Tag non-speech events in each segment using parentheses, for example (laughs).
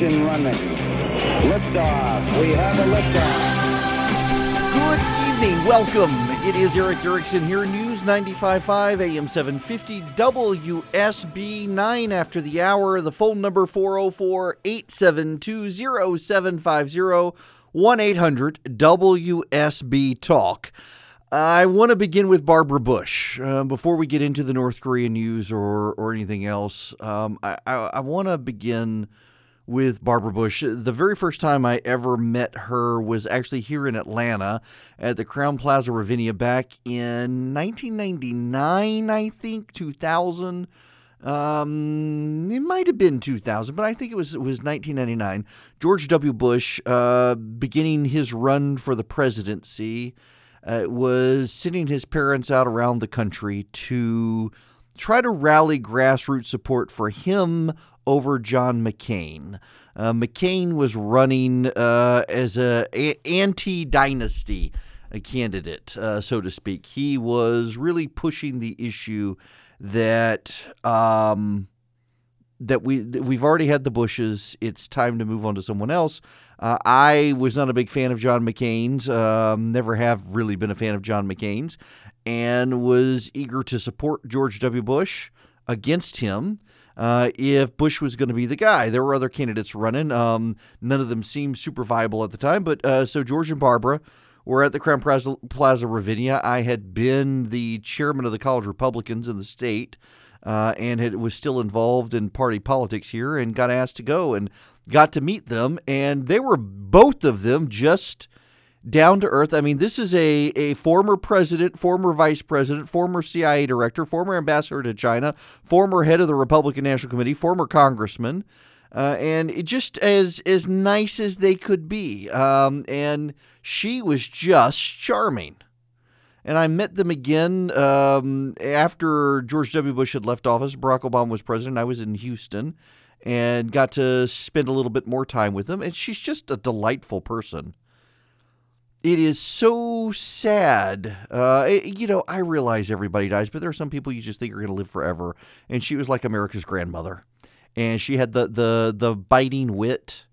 Ignition running. Liftoff. We have a liftoff. Good evening. Welcome. It is Erick Erickson here, News 95.5 AM 750 WSB 9 after the hour. The phone number 404 872 0750 1 800 WSB Talk. I want to begin with Barbara Bush. Uh, before we get into the North Korean news or, or anything else, um, I, I, I want to begin with Barbara Bush. The very first time I ever met her was actually here in Atlanta at the Crowne Plaza Ravinia back in 1999, I think, 2000. Um, it might have been 2000, but I think it was it was 1999. George W. Bush, uh, beginning his run for the presidency, uh, was sending his parents out around the country to try to rally grassroots support for him over John McCain. Uh, McCain was running uh, as a, a anti-dynasty candidate, uh, so to speak. He was really pushing the issue that um, that we we've already had the Bushes. It's time to move on to someone else. Uh, I was not a big fan of John McCain's. Um, never have really been a fan of John McCain's, and was eager to support George W. Bush against him uh, if Bush was going to be the guy. There were other candidates running. Um, none of them seemed super viable at the time. But uh, so George and Barbara were at the Crowne Plaza, Plaza Ravinia. I had been the chairman of the college Republicans in the state. Uh, and had, was still involved in party politics here and got asked to go and got to meet them. And they were both of them just down to earth. I mean, this is a, a former president, former vice president, former CIA director, former ambassador to China, former head of the Republican National Committee, former congressman, uh, and just as as nice as they could be. Um, and she was just charming. And I met them again um, after George W. Bush had left office. Barack Obama was president. I was in Houston and got to spend a little bit more time with them. And she's just a delightful person it is so sad. Uh, it, you know, I realize everybody dies, but there are some people you just think are going to live forever. And she was like America's grandmother, and she had the the the biting wit.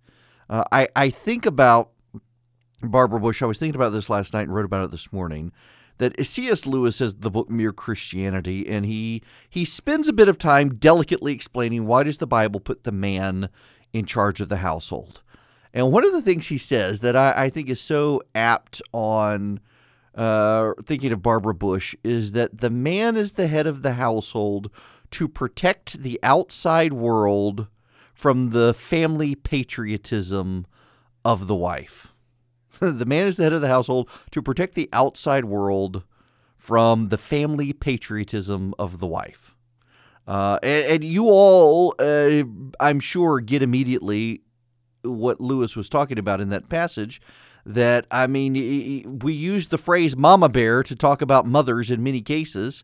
Uh, I I think about Barbara Bush. I was thinking about this last night and wrote about it this morning. That C.S. Lewis has the book Mere Christianity, and he he spends a bit of time delicately explaining why does the Bible put the man in charge of the household. And one of the things he says that I, I think is so apt on uh, thinking of Barbara Bush is that the man is the head of the household to protect the outside world from the family patriotism of the wife. (laughs) the man is the head of the household to protect the outside world from the family patriotism of the wife. Uh, and, and, you all, uh, I'm sure, get immediately what Lewis was talking about in that passage. That, I mean, we use the phrase mama bear to talk about mothers in many cases.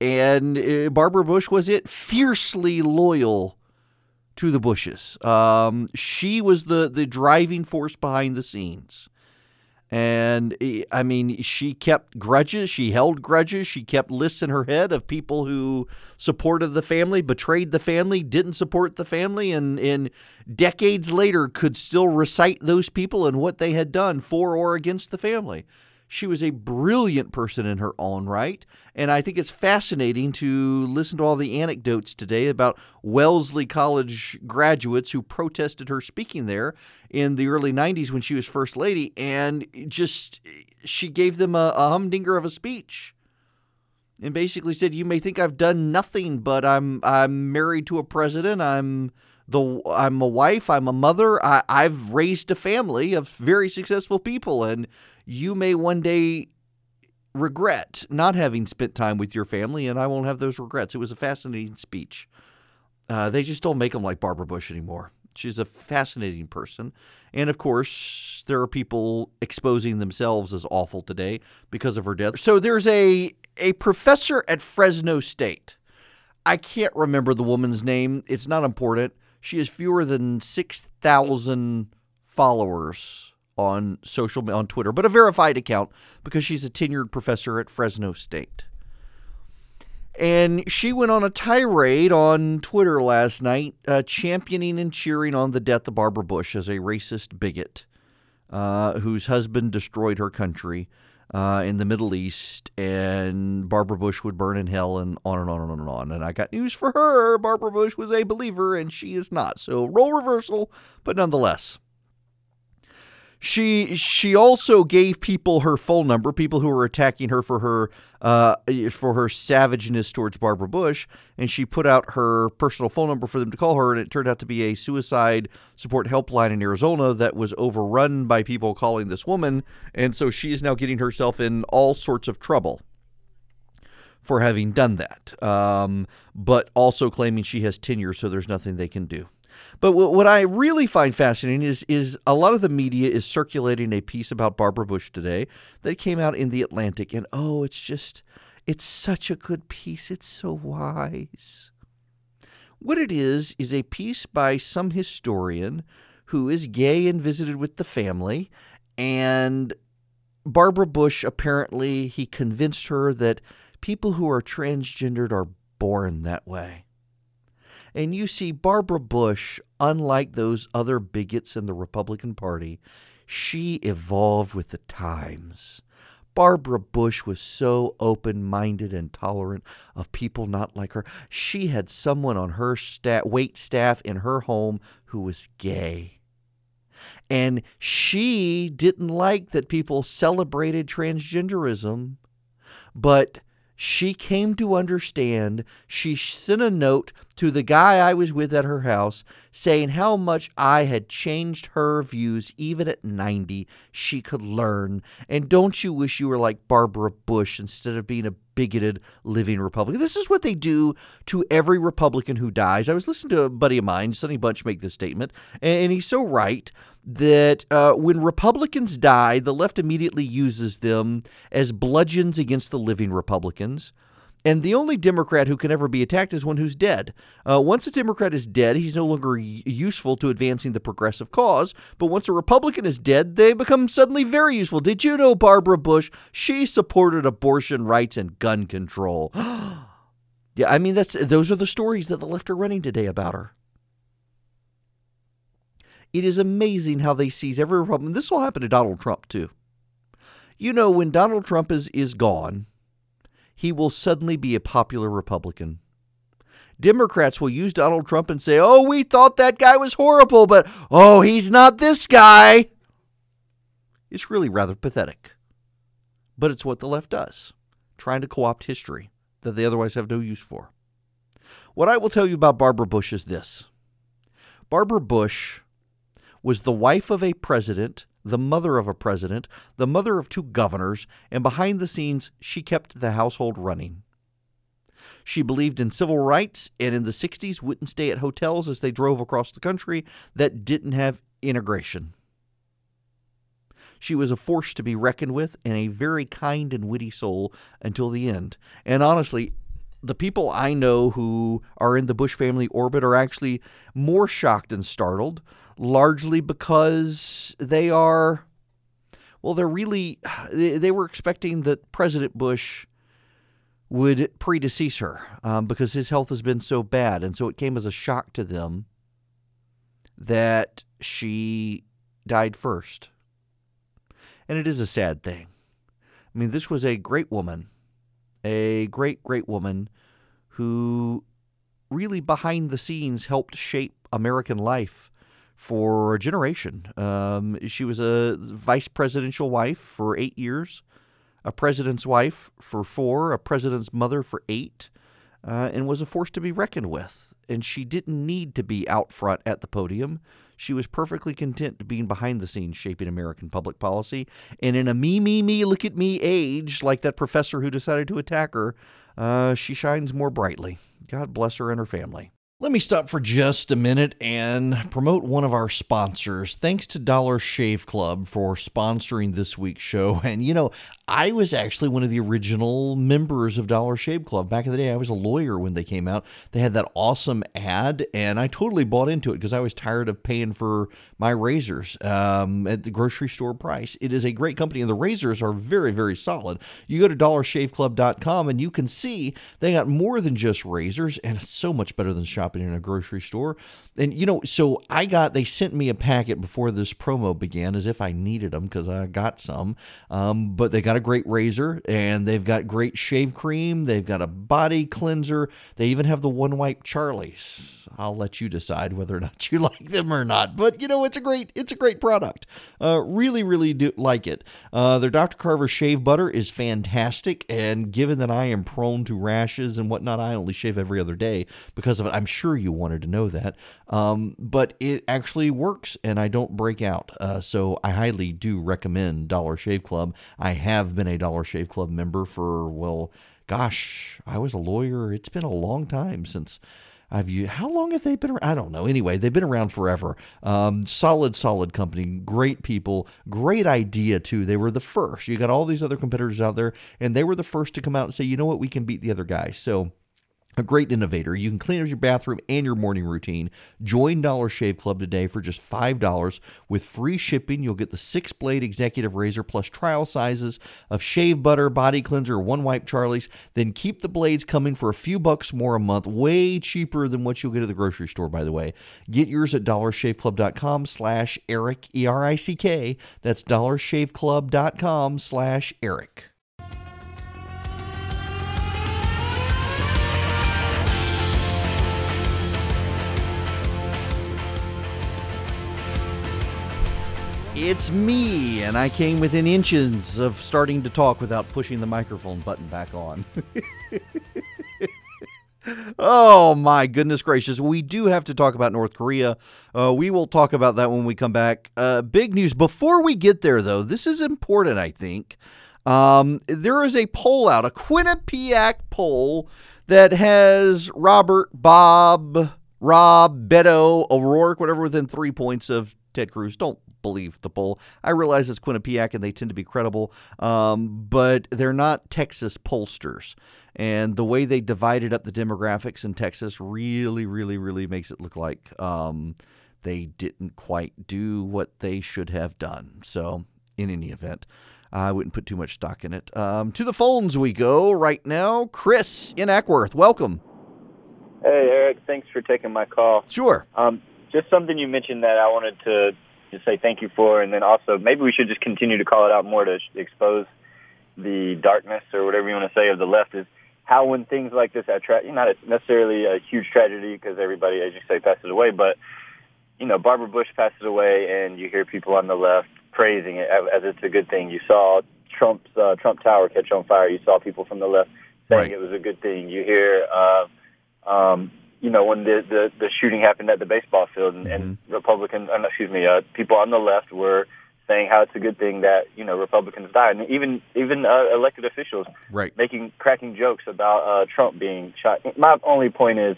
And uh, Barbara Bush was it fiercely loyal to the Bushes. Um, she was the, the driving force behind the scenes. And eh, I mean, she kept grudges. She held grudges. She kept lists in her head of people who supported the family, betrayed the family, didn't support the family, and, and decades later could still recite those people and what they had done for or against the family. She was a brilliant person in her own right. And I think it's fascinating to listen to all the anecdotes today about Wellesley College graduates who protested her speaking there in the early 90s when she was First Lady. And just, she gave them a, a humdinger of a speech and basically said, "You may think I've done nothing, but I'm I'm married to a president. I'm the I'm a wife. I'm a mother. I, I've raised a family of very successful people, and you may one day regret not having spent time with your family, and I won't have those regrets. It was a fascinating speech. Uh, they just don't make them like Barbara Bush anymore. She's a fascinating person. And of course, there are people exposing themselves as awful today because of her death. So there's a, a professor at Fresno State. I can't remember the woman's name. It's not important. She has fewer than 6,000 followers on social on Twitter, but a verified account because she's a tenured professor at Fresno State. And she went on a tirade on Twitter last night, uh, championing and cheering on the death of Barbara Bush as a racist bigot uh, whose husband destroyed her country uh, in the Middle East, and Barbara Bush would burn in hell, and on and on and on and on. And I got news for her Barbara Bush was a believer, and she is not. So, role reversal, but nonetheless. She she also gave people her phone number, people who were attacking her for her uh, for her savageness towards Barbara Bush, and she put out her personal phone number for them to call her, and it turned out to be a suicide support helpline in Arizona that was overrun by people calling this woman, and so she is now getting herself in all sorts of trouble for having done that, um, but also claiming she has tenure, so there's nothing they can do. But what I really find fascinating is is a lot of the media is circulating a piece about Barbara Bush today that came out in the Atlantic, and oh, it's just it's such a good piece. It's so wise. What it is is a piece by some historian who is gay and visited with the family, and Barbara Bush apparently he convinced her that people who are transgendered are born that way. And you see, Barbara Bush, unlike those other bigots in the Republican Party, she evolved with the times. Barbara Bush was so open minded and tolerant of people not like her. She had someone on her sta- wait staff in her home who was gay. And she didn't like that people celebrated transgenderism, but she came to understand. She sent a note to the guy I was with at her house saying how much I had changed her views, even at 90. She could learn. And don't you wish you were like Barbara Bush instead of being a bigoted living Republican? This is what they do to every Republican who dies. I was listening to a buddy of mine, Sonny Bunch, make this statement, and he's so right that uh, when Republicans die, the left immediately uses them as bludgeons against the living Republicans. And the only Democrat who can ever be attacked is one who's dead. Uh, once a Democrat is dead, he's no longer useful to advancing the progressive cause. But once a Republican is dead, they become suddenly very useful. Did you know Barbara Bush? She supported abortion rights and gun control. (gasps) yeah, I mean that's those are the stories that the left are running today about her. It is amazing how they seize every problem. This will happen to Donald Trump too. You know, when Donald Trump is is gone, he will suddenly be a popular Republican. Democrats will use Donald Trump and say, "Oh, we thought that guy was horrible, but oh, he's not this guy." It's really rather pathetic. But it's what the left does, trying to co-opt history that they otherwise have no use for. What I will tell you about Barbara Bush is this. Barbara Bush was the wife of a president, the mother of a president, the mother of two governors, and behind the scenes, she kept the household running. She believed in civil rights and in the 60s wouldn't stay at hotels as they drove across the country that didn't have integration. She was a force to be reckoned with and a very kind and witty soul until the end. And honestly, the people I know who are in the Bush family orbit are actually more shocked and startled largely because they are, well, they're really, (sighs) they were expecting that President Bush would predecease her um, because his health has been so bad. And so it came as a shock to them that she died first. And it is a sad thing. I mean, this was a great woman, a great, great woman who really behind the scenes helped shape American life for a generation. Um, she was a vice presidential wife for eight years, a president's wife for four, a president's mother for eight, uh, and was a force to be reckoned with. And she didn't need to be out front at the podium. She was perfectly content to being behind the scenes shaping American public policy. And in a me, me, me, look at me age, like that professor who decided to attack her, uh, she shines more brightly. God bless her and her family. Let me stop for just a minute and promote one of our sponsors. Thanks to Dollar Shave Club for sponsoring this week's show. (laughs) And you know, I was actually one of the original members of Dollar Shave Club. Back in the day, I was a lawyer when they came out. They had that awesome ad, and I totally bought into it because I was tired of paying for my razors um, at the grocery store price. It is a great company, and the razors are very, very solid. You go to dollarshaveclub.com and you can see they got more than just razors, and it's so much better than shopping in a grocery store. And, you know, so I got, they sent me a packet before this promo began as if I needed them because I got some, um, but they got got a great razor and they've got great shave cream. They've got a body cleanser. They even have the one wipe Charlies. I'll let you decide whether or not (laughs) you like them or not. But you know, it's a great it's a great product. Uh, really, really do like it. Uh, their Dr. Carver shave butter is fantastic, and given that I am prone to rashes and whatnot, I only shave every other day because of it. I'm sure you wanted to know that. Um, but it actually works, and I don't break out. Uh, so I highly do recommend Dollar Shave Club. I have been a Dollar Shave Club member for well, gosh, I was a lawyer. It's been a long time since I've used, how long have they been around? I don't know. Anyway, they've been around forever. Um, solid, solid company, great people, great idea too. They were the first. You got all these other competitors out there, and they were the first to come out and say, you know what, we can beat the other guy. So a great innovator. You can clean up your bathroom and your morning routine. Join Dollar Shave Club today for just $5 with free shipping. You'll get the six blade executive razor plus trial sizes of shave butter, body cleanser, one wipe Charlie's. Then keep the blades coming for a few bucks more a month, way cheaper than what you'll get at the grocery store, by the way. Get yours at dollarshaveclub.com slash Erick, E R I C K. That's dollarshaveclub.com slash Erick. It's me, and I came within inches of starting to talk without pushing the microphone button back on. (laughs) oh my goodness gracious. We do have to talk about North Korea. Uh, we will talk about that when we come back. Uh, big news. Before we get there, though, this is important, I think. Um, there is a poll out, a Quinnipiac poll that has Robert, Bob, Rob, Beto, O'Rourke, whatever, within three points of Ted Cruz. Don't believe the poll. I realize it's Quinnipiac and they tend to be credible, um, but they're not Texas pollsters. And the way they divided up the demographics in Texas really, really, really makes it look like um, they didn't quite do what they should have done. So, in any event, I wouldn't put too much stock in it. Um, to the phones we go right now. Chris in Acworth, welcome. Hey, Erick. Thanks for taking my call. Sure. Um, just something you mentioned that I wanted to just say thank you for, and then also maybe we should just continue to call it out more to expose the darkness or whatever you want to say of the left is how when things like this are tra- not necessarily a huge tragedy because everybody, as you say, passes away, but you know, Barbara Bush passes away, and you hear people on the left praising it as it's a good thing. You saw Trump's uh, Trump Tower catch on fire. You saw people from the left saying Right. it was a good thing. You hear, uh, um, you know, when the, the the shooting happened at the baseball field, and, and Republicans, uh, excuse me, uh, people on the left were saying how it's a good thing that you know Republicans died, and even even uh, elected officials Right. making cracking jokes about uh, Trump being shot. My only point is,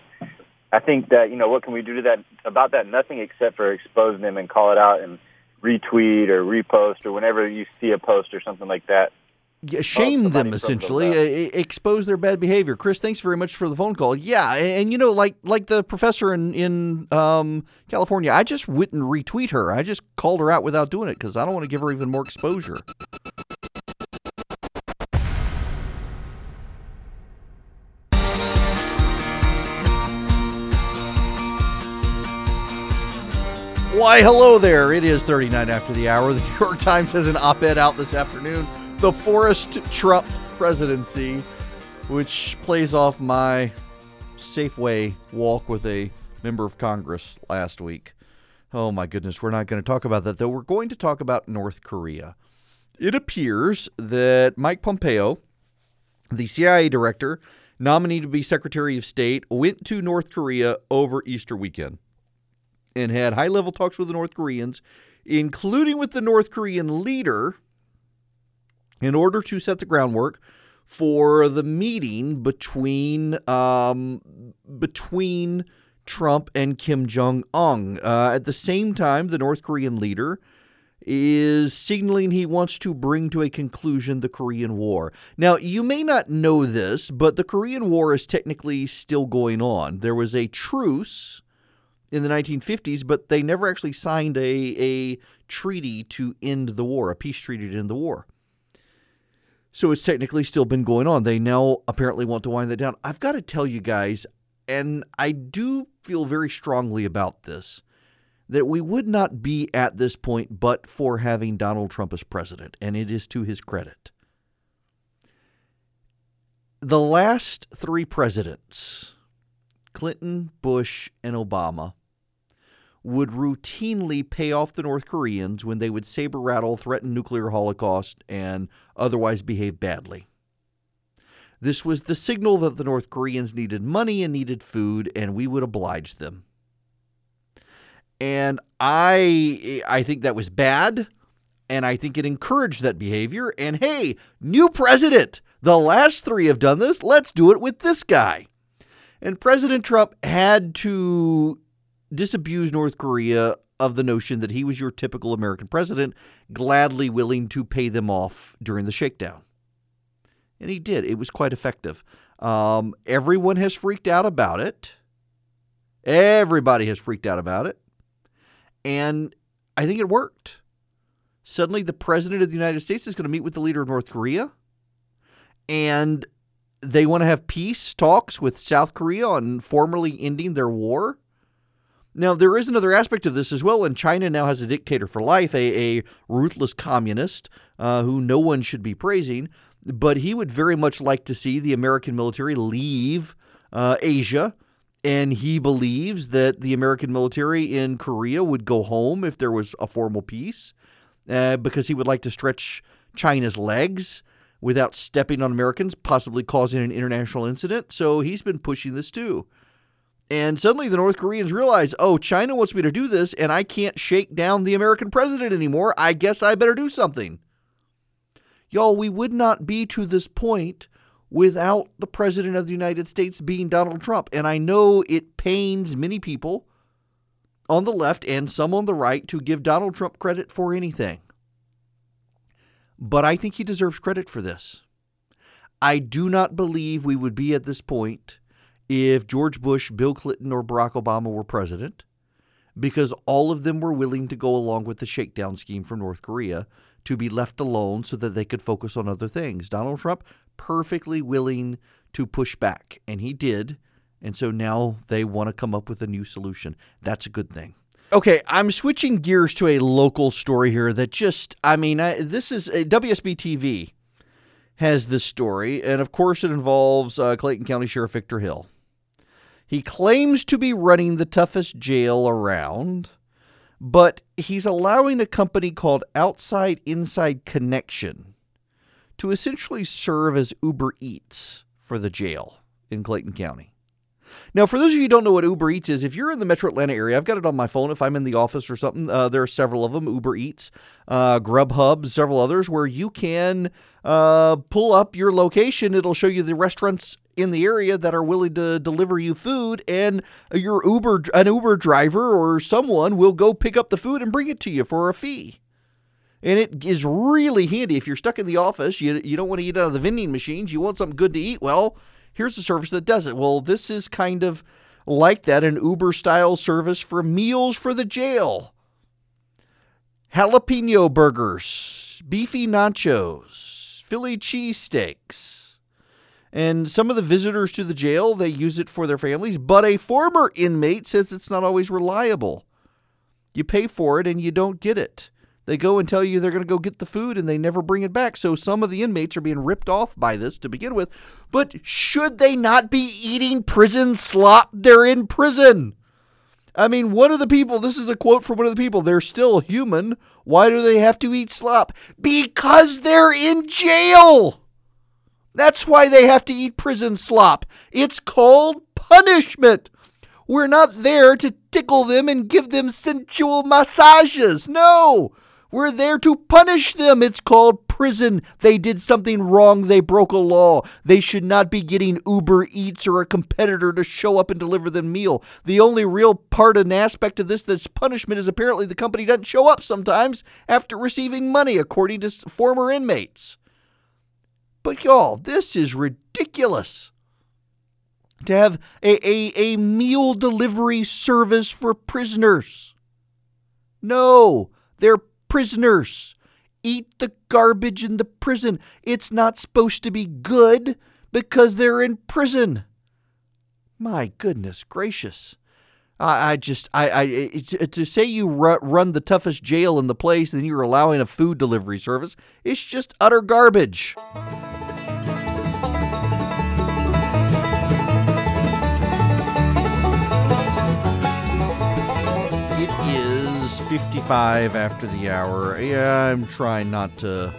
I think that you know what can we do to that about that? Nothing except for expose them and call it out and retweet or repost or whenever you see a post or something like that. Shame them essentially, uh, e- expose their bad behavior. Chris, thanks very much for the phone call. Yeah, and, and you know, like like the professor in in um, California, I just wouldn't retweet her. I just called her out without doing it because I don't want to give her even more exposure. Why, hello there. It is 39 after the hour. The New York Times has an op ed out this afternoon. The Forrest Trump presidency, which plays off my Safeway walk with a member of Congress last week. Oh, my goodness. We're not going to talk about that, though. We're going to talk about North Korea. It appears that Mike Pompeo, the CIA director, nominee to be Secretary of State, went to North Korea over Easter weekend and had high level talks with the North Koreans, including with the North Korean leader, in order to set the groundwork for the meeting between um, between Trump and Kim Jong un. Uh, at the same time, the North Korean leader is signaling he wants to bring to a conclusion the Korean War. Now, you may not know this, but the Korean War is technically still going on. There was a truce in the 1950s, but they never actually signed a, a treaty to end the war, a peace treaty to end the war. So it's technically still been going on. They now apparently want to wind that down. I've got to tell you guys, and I do feel very strongly about this that we would not be at this point but for having Donald Trump as president, and it is to his credit. The last three presidents, Clinton, Bush, and Obama, would routinely pay off the North Koreans when they would saber rattle, threaten nuclear holocaust, and otherwise behave badly. This was the signal that the North Koreans needed money and needed food, and we would oblige them and I I think that was bad and I think it encouraged that behavior and hey, new president. The last 3 have done this. Let's do it with this guy. And President Trump had to disabuse North Korea of the notion that he was your typical American president, gladly willing to pay them off during the shakedown. And he did. It was quite effective. Um, everyone has freaked out about it. Everybody has freaked out about it. And I think it worked. Suddenly, the president of the United States is going to meet with the leader of North Korea. And they want to have peace talks with South Korea on formally ending their war. Now, there is another aspect of this as well, and China now has a dictator for life, a, a ruthless communist uh, who no one should be praising, but he would very much like to see the American military leave uh, Asia and he believes that the American military in Korea would go home if there was a formal peace uh, because he would like to stretch China's legs without stepping on Americans, possibly causing an international incident. So he's been pushing this too. And suddenly the North Koreans realize, oh, China wants me to do this, and I can't shake down the American president anymore. I guess I better do something. Y'all, we would not be to this point without the President of the United States being Donald Trump. And I know it pains many people on the left and some on the right to give Donald Trump credit for anything. But I think he deserves credit for this. I do not believe we would be at this point if George Bush, Bill Clinton, or Barack Obama were president, because all of them were willing to go along with the shakedown scheme from North Korea to be left alone so that they could focus on other things. Donald Trump perfectly willing to push back, and he did. And so now they want to come up with a new solution. That's a good thing. Okay, I'm switching gears to a local story here that just, I mean, I, this is a WSB TV has this story, and of course it involves uh, Clayton County Sheriff Victor Hill. He claims to be running the toughest jail around, but he's allowing a company called Outside Inside Connection to essentially serve as Uber Eats for the jail in Clayton County. Now, for those of you who don't know what Uber Eats is, if you're in the metro Atlanta area, I've got it on my phone. If I'm in the office or something, uh, there are several of them Uber Eats, uh, Grubhub, several others where you can uh, pull up your location. It'll show you the restaurants in the area that are willing to deliver you food, and your Uber, an Uber driver or someone will go pick up the food and bring it to you for a fee. And it is really handy if you're stuck in the office, you, you don't want to eat out of the vending machines, you want something good to eat. Well, here's a service that does it. Well, this is kind of like that an Uber style service for meals for the jail. Jalapeno burgers, beefy nachos, Philly cheesesteaks. And some of the visitors to the jail, they use it for their families, but a former inmate says it's not always reliable. You pay for it and you don't get it. They go and tell you they're going to go get the food and they never bring it back. So some of the inmates are being ripped off by this to begin with. But should they not be eating prison slop? They're in prison. I mean, one of the people, this is a quote from one of the people, they're still human. Why do they have to eat slop? Because they're in jail. That's why they have to eat prison slop. It's called punishment. We're not there to tickle them and give them sensual massages. No, we're there to punish them. It's called prison. They did something wrong. They broke a law. They should not be getting Uber Eats or a competitor to show up and deliver them meal. The only real part and aspect of this that's punishment is apparently the company doesn't show up sometimes after receiving money, according to former inmates. But y'all, this is ridiculous to have a, a, a meal delivery service for prisoners. No, they're prisoners. Eat the garbage in the prison. It's not supposed to be good because they're in prison. My goodness gracious. I, I just, I, I, uh, to say you run the toughest jail in the place and you're allowing a food delivery service, it's just utter garbage. 55 after the hour. Yeah, I'm trying not to.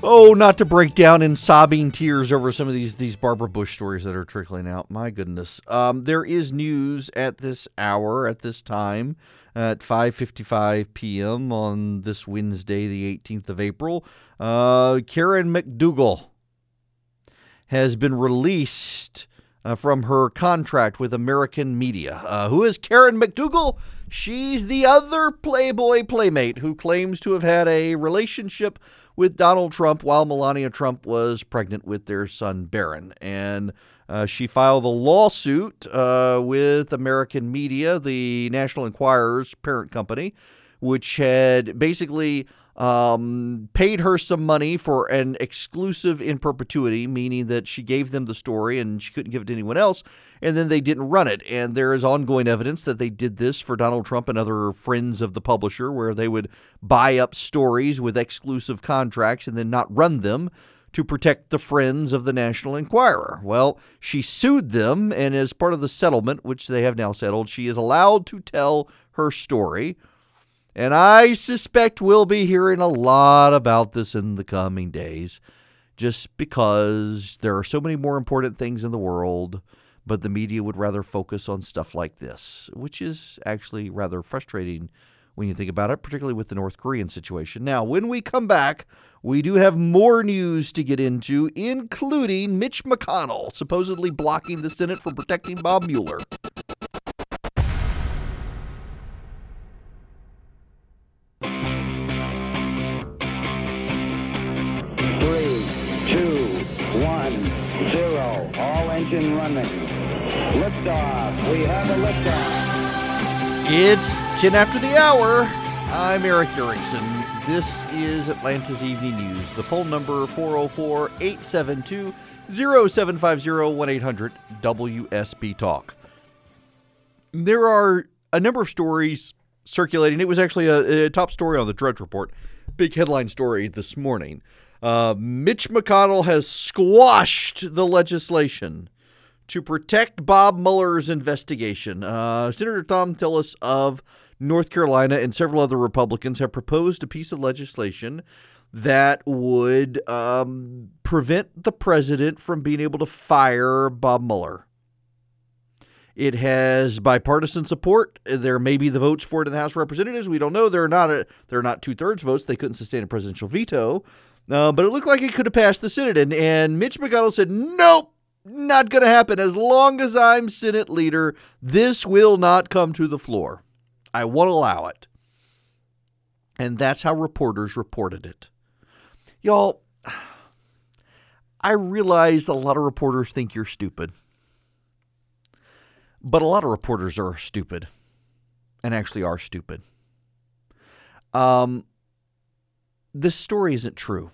Oh, not to break down in sobbing tears over some of these these Barbara Bush stories that are trickling out. My goodness. Um, there is news at this hour, at this time, at 5:55 p.m. on this Wednesday, the 18th of April. Uh, Karen McDougal has been released uh, from her contract with American media. Uh, who is Karen McDougal? She's the other Playboy playmate who claims to have had a relationship with Donald Trump while Melania Trump was pregnant with their son Barron. And uh, she filed a lawsuit uh, with American Media, the National Enquirer's parent company, which had basically um, paid her some money for an exclusive in perpetuity, meaning that she gave them the story and she couldn't give it to anyone else, and then they didn't run it. And there is ongoing evidence that they did this for Donald Trump and other friends of the publisher, where they would buy up stories with exclusive contracts and then not run them to protect the friends of the National Enquirer. Well, she sued them, and as part of the settlement, which they have now settled, she is allowed to tell her story. And I suspect we'll be hearing a lot about this in the coming days, just because there are so many more important things in the world, but the media would rather focus on stuff like this, which is actually rather frustrating when you think about it, particularly with the North Korean situation. Now, when we come back, we do have more news to get into, including Mitch McConnell supposedly blocking the Senate for protecting Bob Mueller. Engine running. Liftoff. We have a liftoff. It's 10 after the hour. I'm Erick Erickson. This is Atlanta's Evening News. The phone number 404 872 0750 1 800 WSB Talk. There are a number of stories circulating. It was actually a, a top story on the Drudge Report, big headline story this morning. Uh, Mitch McConnell has squashed the legislation to protect Bob Mueller's investigation. Uh, Senator Thom Tillis of North Carolina and several other Republicans have proposed a piece of legislation that would um, prevent the president from being able to fire Bob Mueller. It has bipartisan support. There may be the votes for it in the House of Representatives. We don't know. There are not a, there are not two thirds votes. They couldn't sustain a presidential veto. Uh, but it looked like it could have passed the Senate. And, and Mitch McConnell said, nope, not going to happen. As long as I'm Senate leader, this will not come to the floor. I won't allow it. And that's how reporters reported it. Y'all, I realize a lot of reporters think you're stupid. But a lot of reporters are stupid and actually are stupid. Um, this story isn't true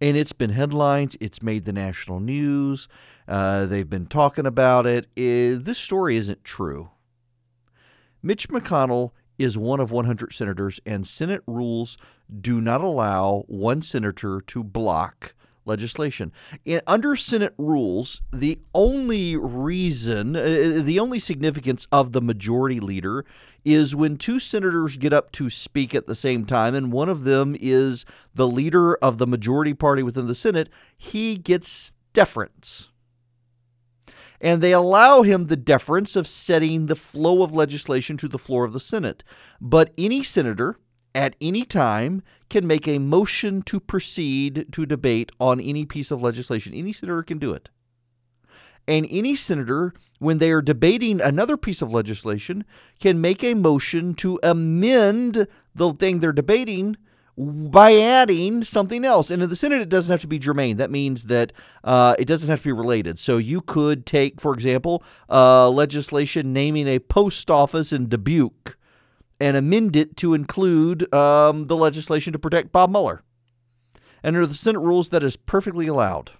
and it's been headlines. It's made the national news. Uh, they've been talking about it. it. This story isn't true. Mitch McConnell is one of 100 senators, and Senate rules do not allow one senator to block legislation. In, under Senate rules, the only reason, uh, uh, the only significance of the majority leader is when two senators get up to speak at the same time, and one of them is the leader of the majority party within the Senate, he gets deference. And they allow him the deference of setting the flow of legislation to the floor of the Senate. But any senator at any time can make a motion to proceed to debate on any piece of legislation. Any senator can do it. And any senator, when they are debating another piece of legislation, can make a motion to amend the thing they're debating by adding something else. And in the Senate, it doesn't have to be germane. That means that uh, it doesn't have to be related. So you could take, for example, uh, legislation naming a post office in Dubuque and amend it to include um, the legislation to protect Bob Mueller. And under the Senate rules, that is perfectly allowed.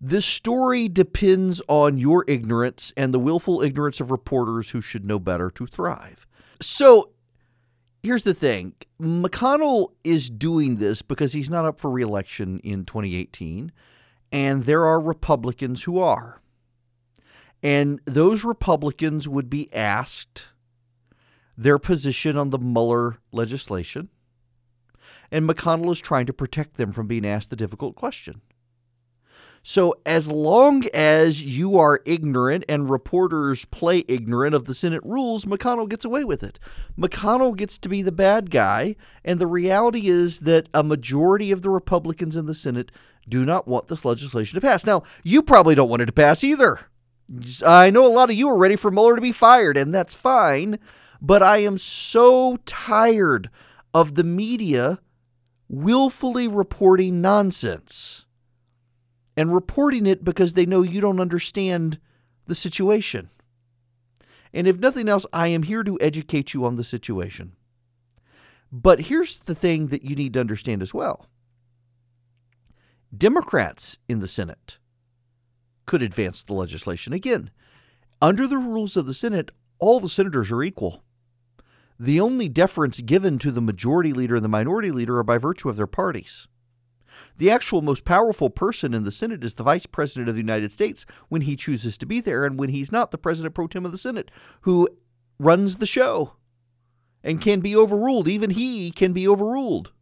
This story depends on your ignorance and the willful ignorance of reporters who should know better to thrive. So here's the thing McConnell is doing this because he's not up for reelection in 2018, and there are Republicans who are. And those Republicans would be asked their position on the Mueller legislation. And McConnell is trying to protect them from being asked the difficult question. So, as long as you are ignorant and reporters play ignorant of the Senate rules, McConnell gets away with it. McConnell gets to be the bad guy. And the reality is that a majority of the Republicans in the Senate do not want this legislation to pass. Now, you probably don't want it to pass either. I know a lot of you are ready for Mueller to be fired, and that's fine. But I am so tired of the media willfully reporting nonsense and reporting it because they know you don't understand the situation. And if nothing else, I am here to educate you on the situation. But here's the thing that you need to understand as well Democrats in the Senate could advance the legislation. Again, under the rules of the Senate, all the senators are equal. The only deference given to the majority leader and the minority leader are by virtue of their parties. The actual most powerful person in the Senate is the Vice President of the United States when he chooses to be there, and when he's not, the President pro tem of the Senate, who runs the show and can be overruled. Even he can be overruled.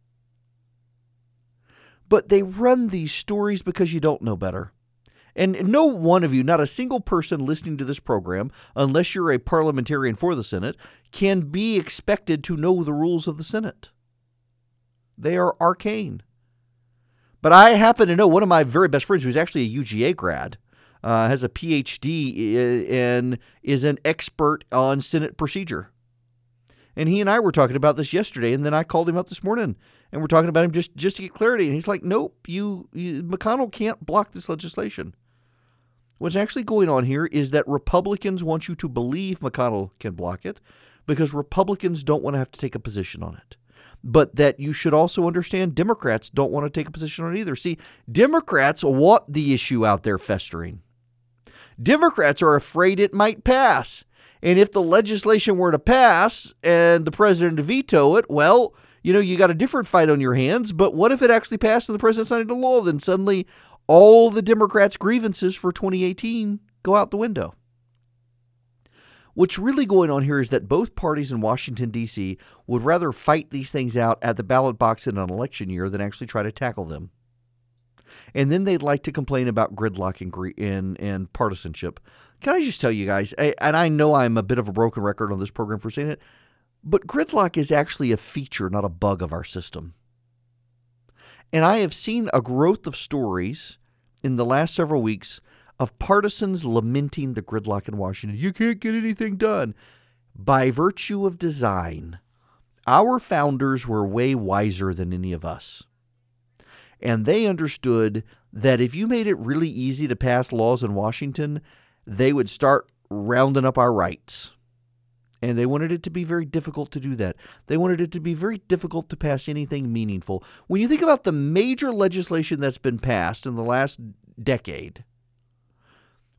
But they run these stories because you don't know better. And no one of you, not a single person listening to this program, unless you're a parliamentarian for the Senate, can be expected to know the rules of the Senate. They are arcane. But I happen to know one of my very best friends, who's actually a UGA grad, uh, has a PhD and is an expert on Senate procedure. And he and I were talking about this yesterday, and then I called him up this morning, and we're talking about him just just to get clarity. And he's like, "Nope, you, you McConnell can't block this legislation." What's actually going on here is that Republicans want you to believe McConnell can block it because Republicans don't want to have to take a position on it. But that you should also understand Democrats don't want to take a position on it either. See, Democrats want the issue out there festering. Democrats are afraid it might pass. And if the legislation were to pass and the president to veto it, well, you know, you got a different fight on your hands. But what if it actually passed and the president signed into law? Then suddenly all the Democrats' grievances for 2018 go out the window. What's really going on here is that both parties in Washington, D.C. would rather fight these things out at the ballot box in an election year than actually try to tackle them. And then they'd like to complain about gridlock and, and, and partisanship. Can I just tell you guys, I, and I know I'm a bit of a broken record on this program for saying it, but gridlock is actually a feature, not a bug of our system. And I have seen a growth of stories in the last several weeks of partisans lamenting the gridlock in Washington. You can't get anything done. By virtue of design, our founders were way wiser than any of us. And they understood that if you made it really easy to pass laws in Washington, they would start rounding up our rights. And they wanted it to be very difficult to do that. They wanted it to be very difficult to pass anything meaningful. When you think about the major legislation that's been passed in the last decade,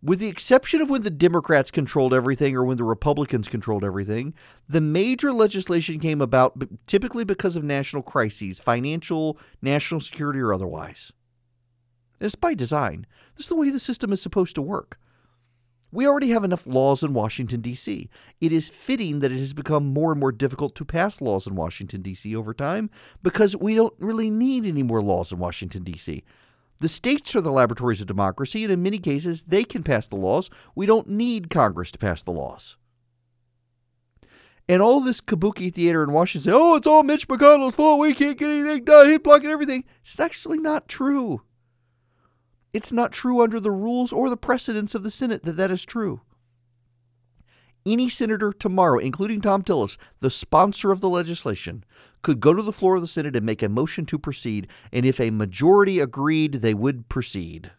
with the exception of when the Democrats controlled everything or when the Republicans controlled everything, the major legislation came about typically because of national crises, financial, national security, or otherwise. it's by design. This is the way the system is supposed to work. We already have enough laws in Washington, D.C. It is fitting that it has become more and more difficult to pass laws in Washington, D.C. over time because we don't really need any more laws in Washington, D.C. The states are the laboratories of democracy, and in many cases, they can pass the laws. We don't need Congress to pass the laws. And all this kabuki theater in Washington, oh, it's all Mitch McConnell's fault. We can't get anything done. He's blocking everything. It's actually not true. It's not true under the rules or the precedents of the Senate that that is true. Any senator tomorrow, including Thom Tillis, the sponsor of the legislation, could go to the floor of the Senate and make a motion to proceed, and if a majority agreed, they would proceed.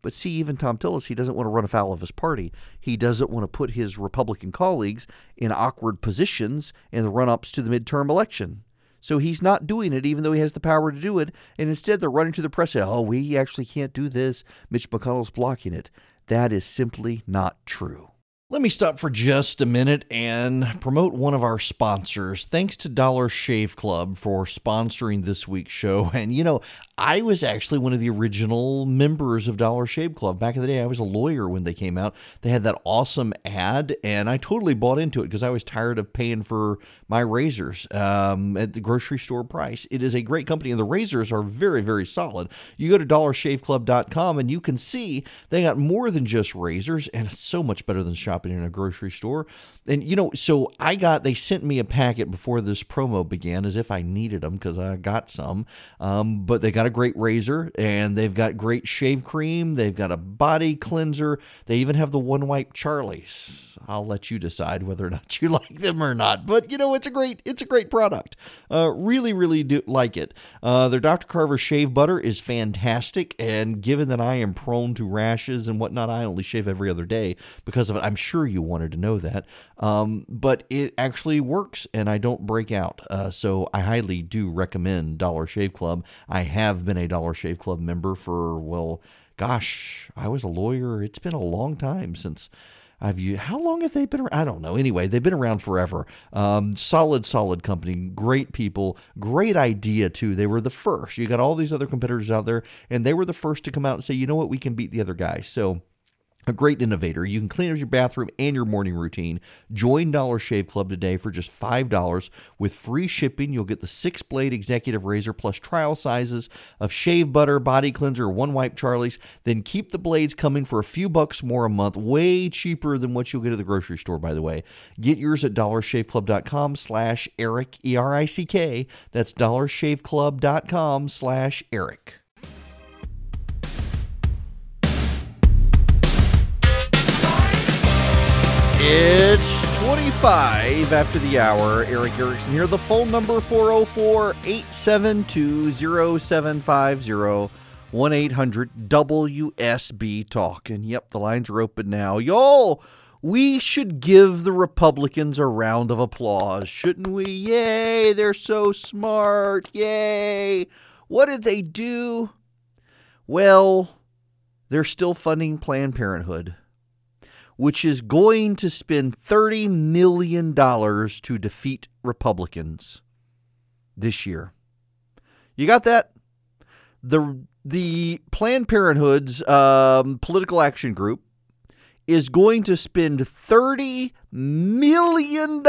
But see, even Thom Tillis, he doesn't want to run afoul of his party. He doesn't want to put his Republican colleagues in awkward positions in the run ups to the midterm election. So he's not doing it, even though he has the power to do it. And instead, they're running to the press and, oh, we actually can't do this. Mitch McConnell's blocking it. That is simply not true. Let me stop for just a minute and promote one of our sponsors. Thanks to Dollar Shave Club for sponsoring this week's show. (laughs) And you know, I was actually one of the original members of Dollar Shave Club. Back in the day, I was a lawyer when they came out. They had that awesome ad, and I totally bought into it because I was tired of paying for my razors um, at the grocery store price. It is a great company, and the razors are very, very solid. You go to dollarshaveclub.com and you can see they got more than just razors, and it's so much better than shopping in a grocery store. And, you know, so I got, they sent me a packet before this promo began as if I needed them because I got some, um, but they got got a great razor and they've got great shave cream. They've got a body cleanser. They even have the one wipe Charlies. I'll let you decide whether or not (laughs) you like them or not. But you know, it's a great it's a great product. Uh, really, really do like it. Uh, their Dr. Carver shave butter is fantastic, and given that I am prone to rashes and whatnot, I only shave every other day because of it. I'm sure you wanted to know that. Um, but it actually works, and I don't break out. Uh, so I highly do recommend Dollar Shave Club. I have been a Dollar Shave Club member for well, gosh, I was a lawyer. It's been a long time since I've used, how long have they been around? I don't know. Anyway, they've been around forever. Um, solid, solid company, great people, great idea too. They were the first. You got all these other competitors out there, and they were the first to come out and say, you know what, we can beat the other guy. So a great innovator. You can clean up your bathroom and your morning routine. Join Dollar Shave Club today for just $5 with free shipping. You'll get the six blade executive razor plus trial sizes of shave butter, body cleanser, one wipe Charlie's. Then keep the blades coming for a few bucks more a month, way cheaper than what you'll get at the grocery store, by the way. Get yours at dollarshaveclub.com slash Erick, E R I C K. That's dollarshaveclub.com slash Erick. It's 25 after the hour. Erick Erickson here. The phone number 404 872 0750 1 800 WSB Talk. And yep, the lines are open now. Y'all, we should give the Republicans a round of applause, shouldn't we? Yay, they're so smart. Yay. What did they do? Well, they're still funding Planned Parenthood which is going to spend $30 million to defeat Republicans this year. You got that? The, the Planned Parenthood's um, political action group is going to spend $30 million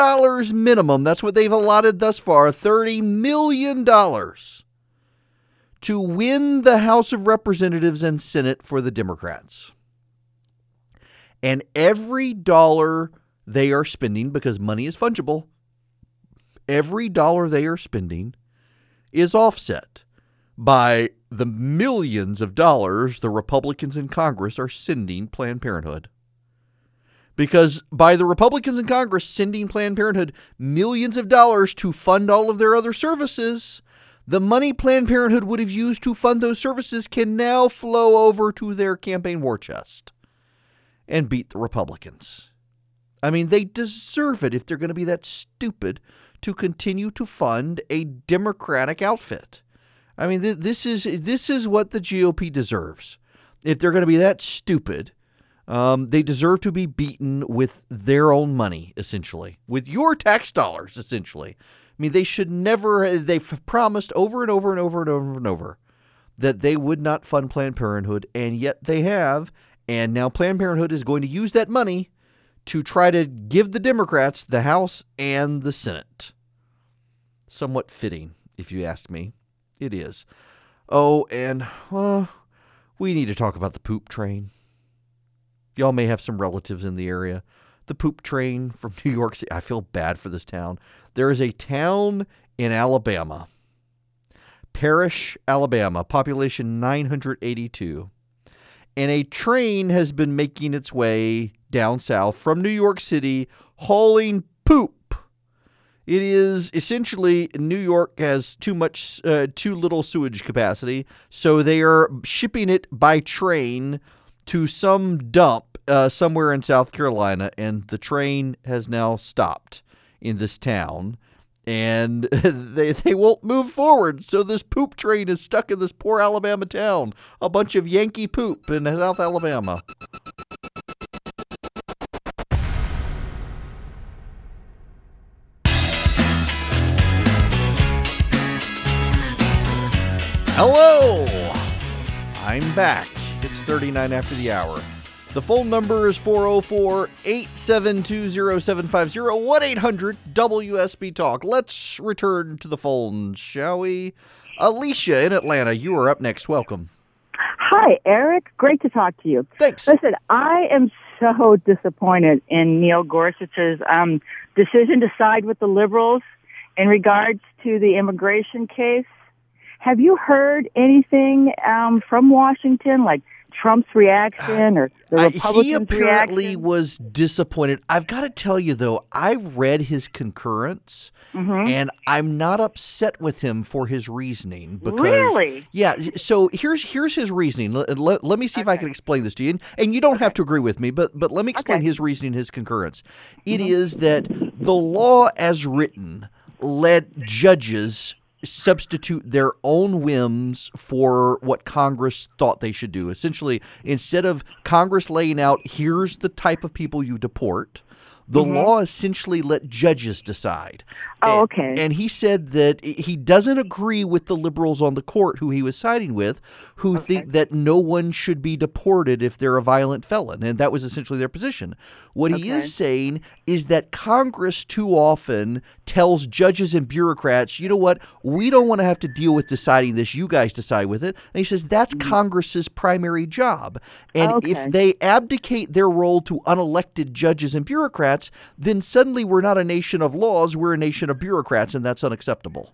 minimum. That's what they've allotted thus far $30 million to win the House of Representatives and Senate for the Democrats. And every dollar they are spending, because money is fungible, every dollar they are spending is offset by the millions of dollars the Republicans in Congress are sending Planned Parenthood. Because by the Republicans in Congress sending Planned Parenthood millions of dollars to fund all of their other services, the money Planned Parenthood would have used to fund those services can now flow over to their campaign war chest and beat the Republicans. I mean, they deserve it if they're going to be that stupid to continue to fund a Democratic outfit. I mean, th- this is this is what the GOP deserves. If they're going to be that stupid, um, they deserve to be beaten with their own money, essentially, with your tax dollars, essentially. I mean, they should never. They've promised over and over and over and over and over that they would not fund Planned Parenthood, and yet they have, and now Planned Parenthood is going to use that money to try to give the Democrats the House and the Senate. Somewhat fitting, if you ask me. It is. Oh, and well, we need to talk about the poop train. Y'all may have some relatives in the area the poop train from (laughs) New York City. I feel bad for this town. There is a town in Alabama, Parrish, Alabama, population 982. And a train has been making its way down south from New York City hauling poop. It is essentially New York has too much, uh, too little sewage capacity, so they are shipping it by train to some dump uh, somewhere in South Carolina, and the train has now stopped in this town, and (laughs) they they won't move forward. So this poop train is stuck in this poor Alabama town, a bunch of Yankee poop in South Alabama. Hello! I'm back. It's 39 after the hour. The phone number is 404 872 0750 1 800 WSB Talk. Let's return to the phone, shall we? Alicia in Atlanta, you are up next. Welcome. Hi, Erick. Great to talk to you. Thanks. Listen, I am so disappointed in Neil Gorsuch's um, decision to side with the liberals in regards to the immigration case. Have you heard anything um, from Washington, like Trump's reaction or the Republicans' he apparently reaction? was disappointed. I've got to tell you, though, I've read his concurrence. Mhm. And I'm not upset with him for his reasoning because Really? yeah. So here's here's his reasoning. Let, let, let me see if I can explain this to you, and, and you don't have to agree with me, but but let me explain Okay. his reasoning, his concurrence. It Mm-hmm. is that the law as written let judges substitute their own whims for what Congress thought they should do. Essentially, instead of Congress laying out, here's the type of people you deport, the law essentially let judges decide. Mm-hmm. Oh, And- okay. And he said that he doesn't agree with the liberals on the court who he was siding with, who think that no one should be deported if they're a violent felon. And that was essentially their position. What he is saying is that Congress too often tells judges and bureaucrats, you know what, we don't want to have to deal with deciding this. You guys decide with it. And he says that's Congress's primary job. And Mm-hmm. Okay. if they abdicate their role to unelected judges and bureaucrats, then suddenly we're not a nation of laws, we're a nation of bureaucrats, and that's unacceptable.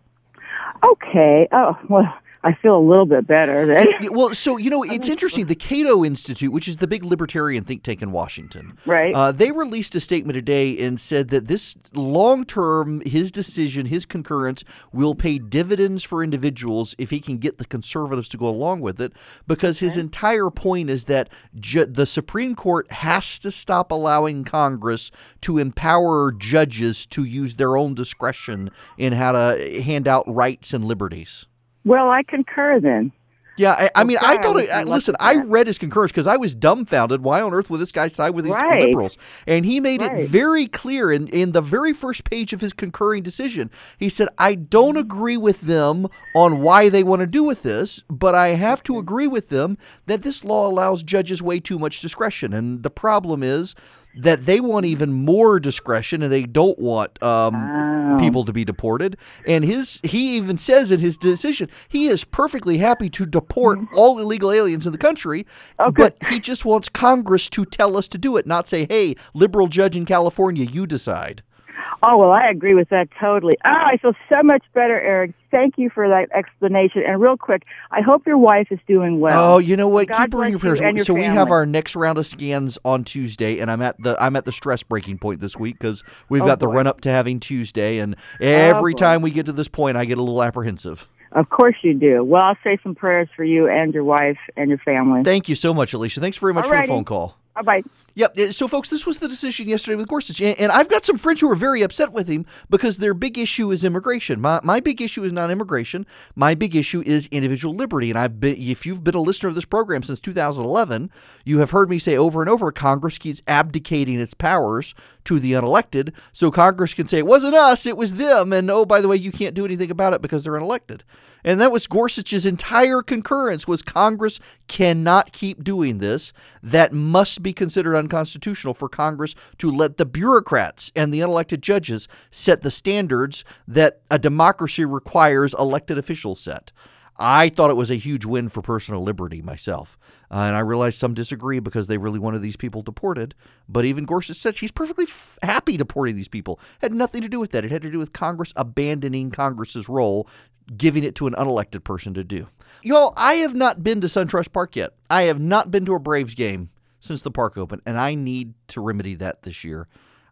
Okay. Oh, well, I feel a little bit better. (laughs) Well, so you know, it's interesting. The Cato Institute, which is the big libertarian think tank in Washington, Right. Uh, they released a statement today and said that this long term, his decision, his concurrence, will pay dividends for individuals if he can get the conservatives to go along with it. Because his entire point is that ju- the Supreme Court has to stop allowing Congress to empower judges to use their own discretion in how to hand out rights and liberties. Well, I concur then. Yeah, I, I mean, I thought. I I, listen, I read his concurrence because I was dumbfounded. Why on earth would this guy side with these Right. liberals? And he made it very clear in, in the very first page of his concurring decision. He said, "I don't agree with them on why they want to do with this, but I have to agree with them that this law allows judges way too much discretion. And the problem is." That they want even more discretion, and they don't want um, Oh. people to be deported. And his he even says in his decision he is perfectly happy to deport all illegal aliens in the country, Okay. but he just wants Congress to tell us to do it, not say, "Hey, liberal judge in California, you decide." Oh, well, I agree with that totally. Oh, I feel so much better, Erick. Thank you for that explanation. And real quick, I hope your wife is doing well. Oh, you know what? God Keep her in your prayers. so we have our next round of scans on Tuesday, and I'm at the I'm at the stress breaking point this week because we've Oh, got the run up to having Tuesday, and oh, every boy. time we get to this point, I get a little apprehensive. Of course you do. Well, I'll say some prayers for you and your wife and your family. Thank you so much, Alicia. Thanks very much for the phone call. Bye-bye. Yep. So, folks, this was the decision yesterday with Gorsuch, and I've got some friends who are very upset with him because their big issue is immigration. My my big issue is not immigration. My big issue is individual liberty. And I've been, if you've been a listener of this program since 2011, you have heard me say over and over, Congress keeps abdicating its powers to the unelected, so Congress can say it wasn't us, it was them, and oh, by the way, you can't do anything about it because they're unelected. And that was Gorsuch's entire concurrence was Congress cannot keep doing this. That must be considered unconstitutional for Congress to let the bureaucrats and the unelected judges set the standards that a democracy requires elected officials set. I thought it was a huge win for personal liberty myself. Uh, and I realize some disagree because they really wanted these people deported. But even Gorsuch said she's perfectly f- happy deporting these people. Had nothing to do with that. It had to do with Congress abandoning Congress's role, giving it to an unelected person to do. Y'all, I have not been to SunTrust Park yet. I have not been to a Braves game since the park opened, and I need to remedy that this year.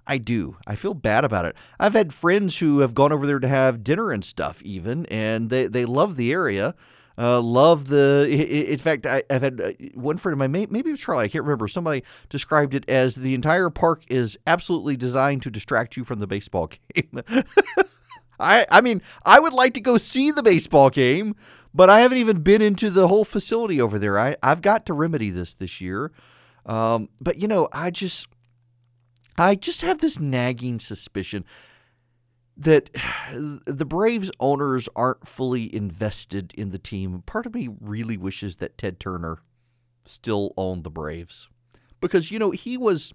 I do. I feel bad about it. I've had friends who have gone over there to have dinner and stuff, even, and they, they love the area. Uh, love the. In fact, I, have had uh, one friend of mine, maybe it was Charlie, I can't remember. Somebody described it as the entire park is absolutely designed to distract you from the baseball (laughs) game. I, I mean, I would like to go see the baseball game, but I haven't even been into the whole facility over there. I, I've got to remedy this this year. Um, but you know, I just I just have this nagging suspicion that (sighs) the Braves owners aren't fully invested in the team. Part of me really wishes that Ted Turner still owned the Braves because you know he was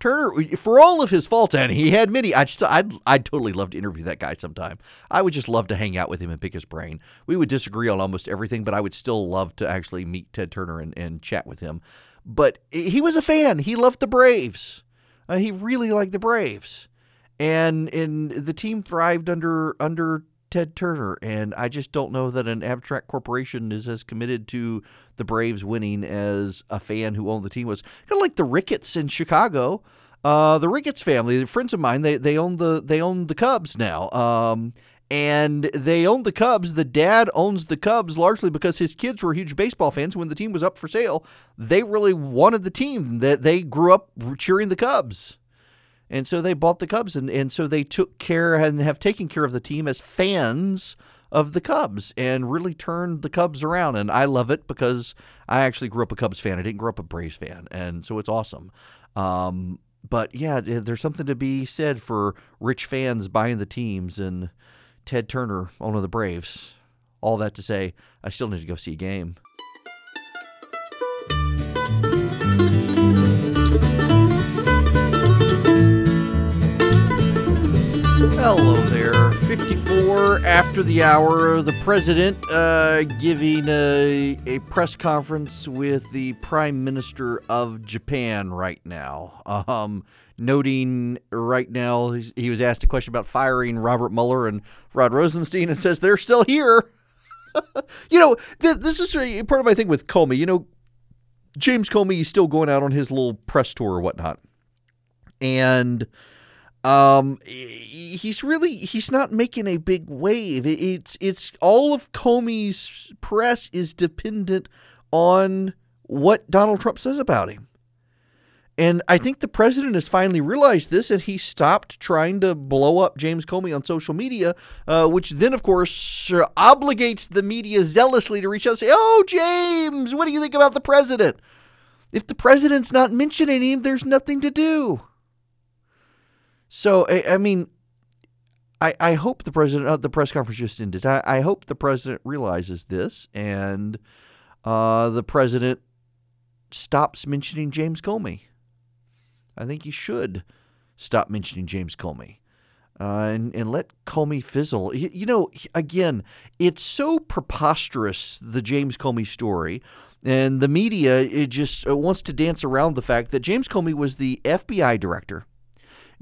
Turner for all of his faults and he had many I'd I'd I'd totally love to interview that guy sometime. I would just love to hang out with him and pick his brain. We would disagree on almost everything, but I would still love to actually meet Ted Turner and, and chat with him. But he was a fan. He loved the Braves. Uh, he really liked the Braves, and and the team thrived under under Ted Turner. And I just don't know that an abstract corporation is as committed to the Braves winning as a fan who owned the team was. Kind of like the Ricketts in Chicago. Uh, the Ricketts family, friends of mine, they they own the they own the Cubs now. Um, and they own the Cubs. The dad owns the Cubs largely because his kids were huge baseball fans. When the team was up for sale, they really wanted the team. That they grew up cheering the Cubs, and so they bought the Cubs, and, and so they took care and have taken care of the team as fans of the Cubs and really turned the Cubs around. And I love it because I actually grew up a Cubs fan. I didn't grow up a Braves fan, and so it's awesome. Um, but yeah, there's something to be said for rich fans buying the teams and Ted Turner, owner of the Braves. All that to say, I still need to go see a game. Hello there. 54 after the hour. The president uh, giving a, a press conference with the prime minister of Japan right now. Um, noting right now he was asked a question about firing Robert Mueller and Rod Rosenstein and says they're still here. (laughs) you know, th- this is part of my thing with Comey. You know, James Comey is still going out on his little press tour or whatnot. And um he's really he's not making a big wave it's it's all of comey's press is dependent on what donald trump says about him and I think the president has finally realized this, and he stopped trying to blow up James Comey on social media, uh, which then, of course, obligates the media zealously to reach out and say, Oh, James, what do you think about the president? If the president's not mentioning him, there's nothing to do. So, I, I mean, I, I hope the president, uh, the press conference just ended. I, I hope the president realizes this and uh, the president stops mentioning James Comey. I think you should stop mentioning James Comey. Uh, and, and let Comey fizzle. You, you know, again, it's so preposterous, the James Comey story. And the media it just wants to dance around the fact that James Comey was the FBI director.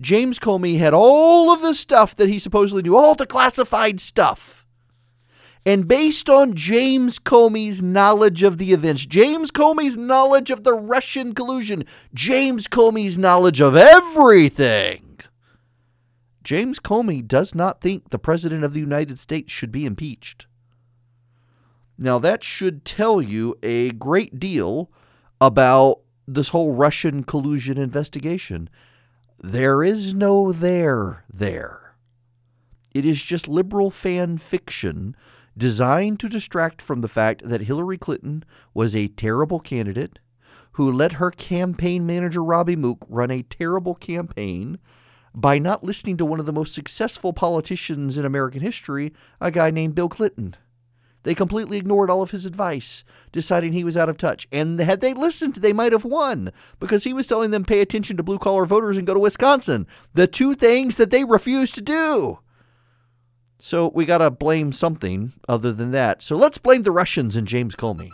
James Comey had all of the stuff that he supposedly knew, all the classified stuff. And based on James Comey's knowledge of the events, James Comey's knowledge of the Russian collusion, James Comey's knowledge of everything, James Comey does not think the President of the United States should be impeached. Now, that should tell you a great deal about this whole Russian collusion investigation. There is no there there. It is just liberal fan fiction designed to distract from the fact that Hillary Clinton was a terrible candidate who let her campaign manager Robbie Mook run a terrible campaign by not listening to one of the most successful politicians in American history, a guy named Bill Clinton. They completely ignored all of his advice, deciding he was out of touch. And had they listened, they might have won because he was telling them pay attention to blue collar voters and go to Wisconsin, the two things that they refused to do. So we got to blame something other than that. So let's blame the Russians and James Comey.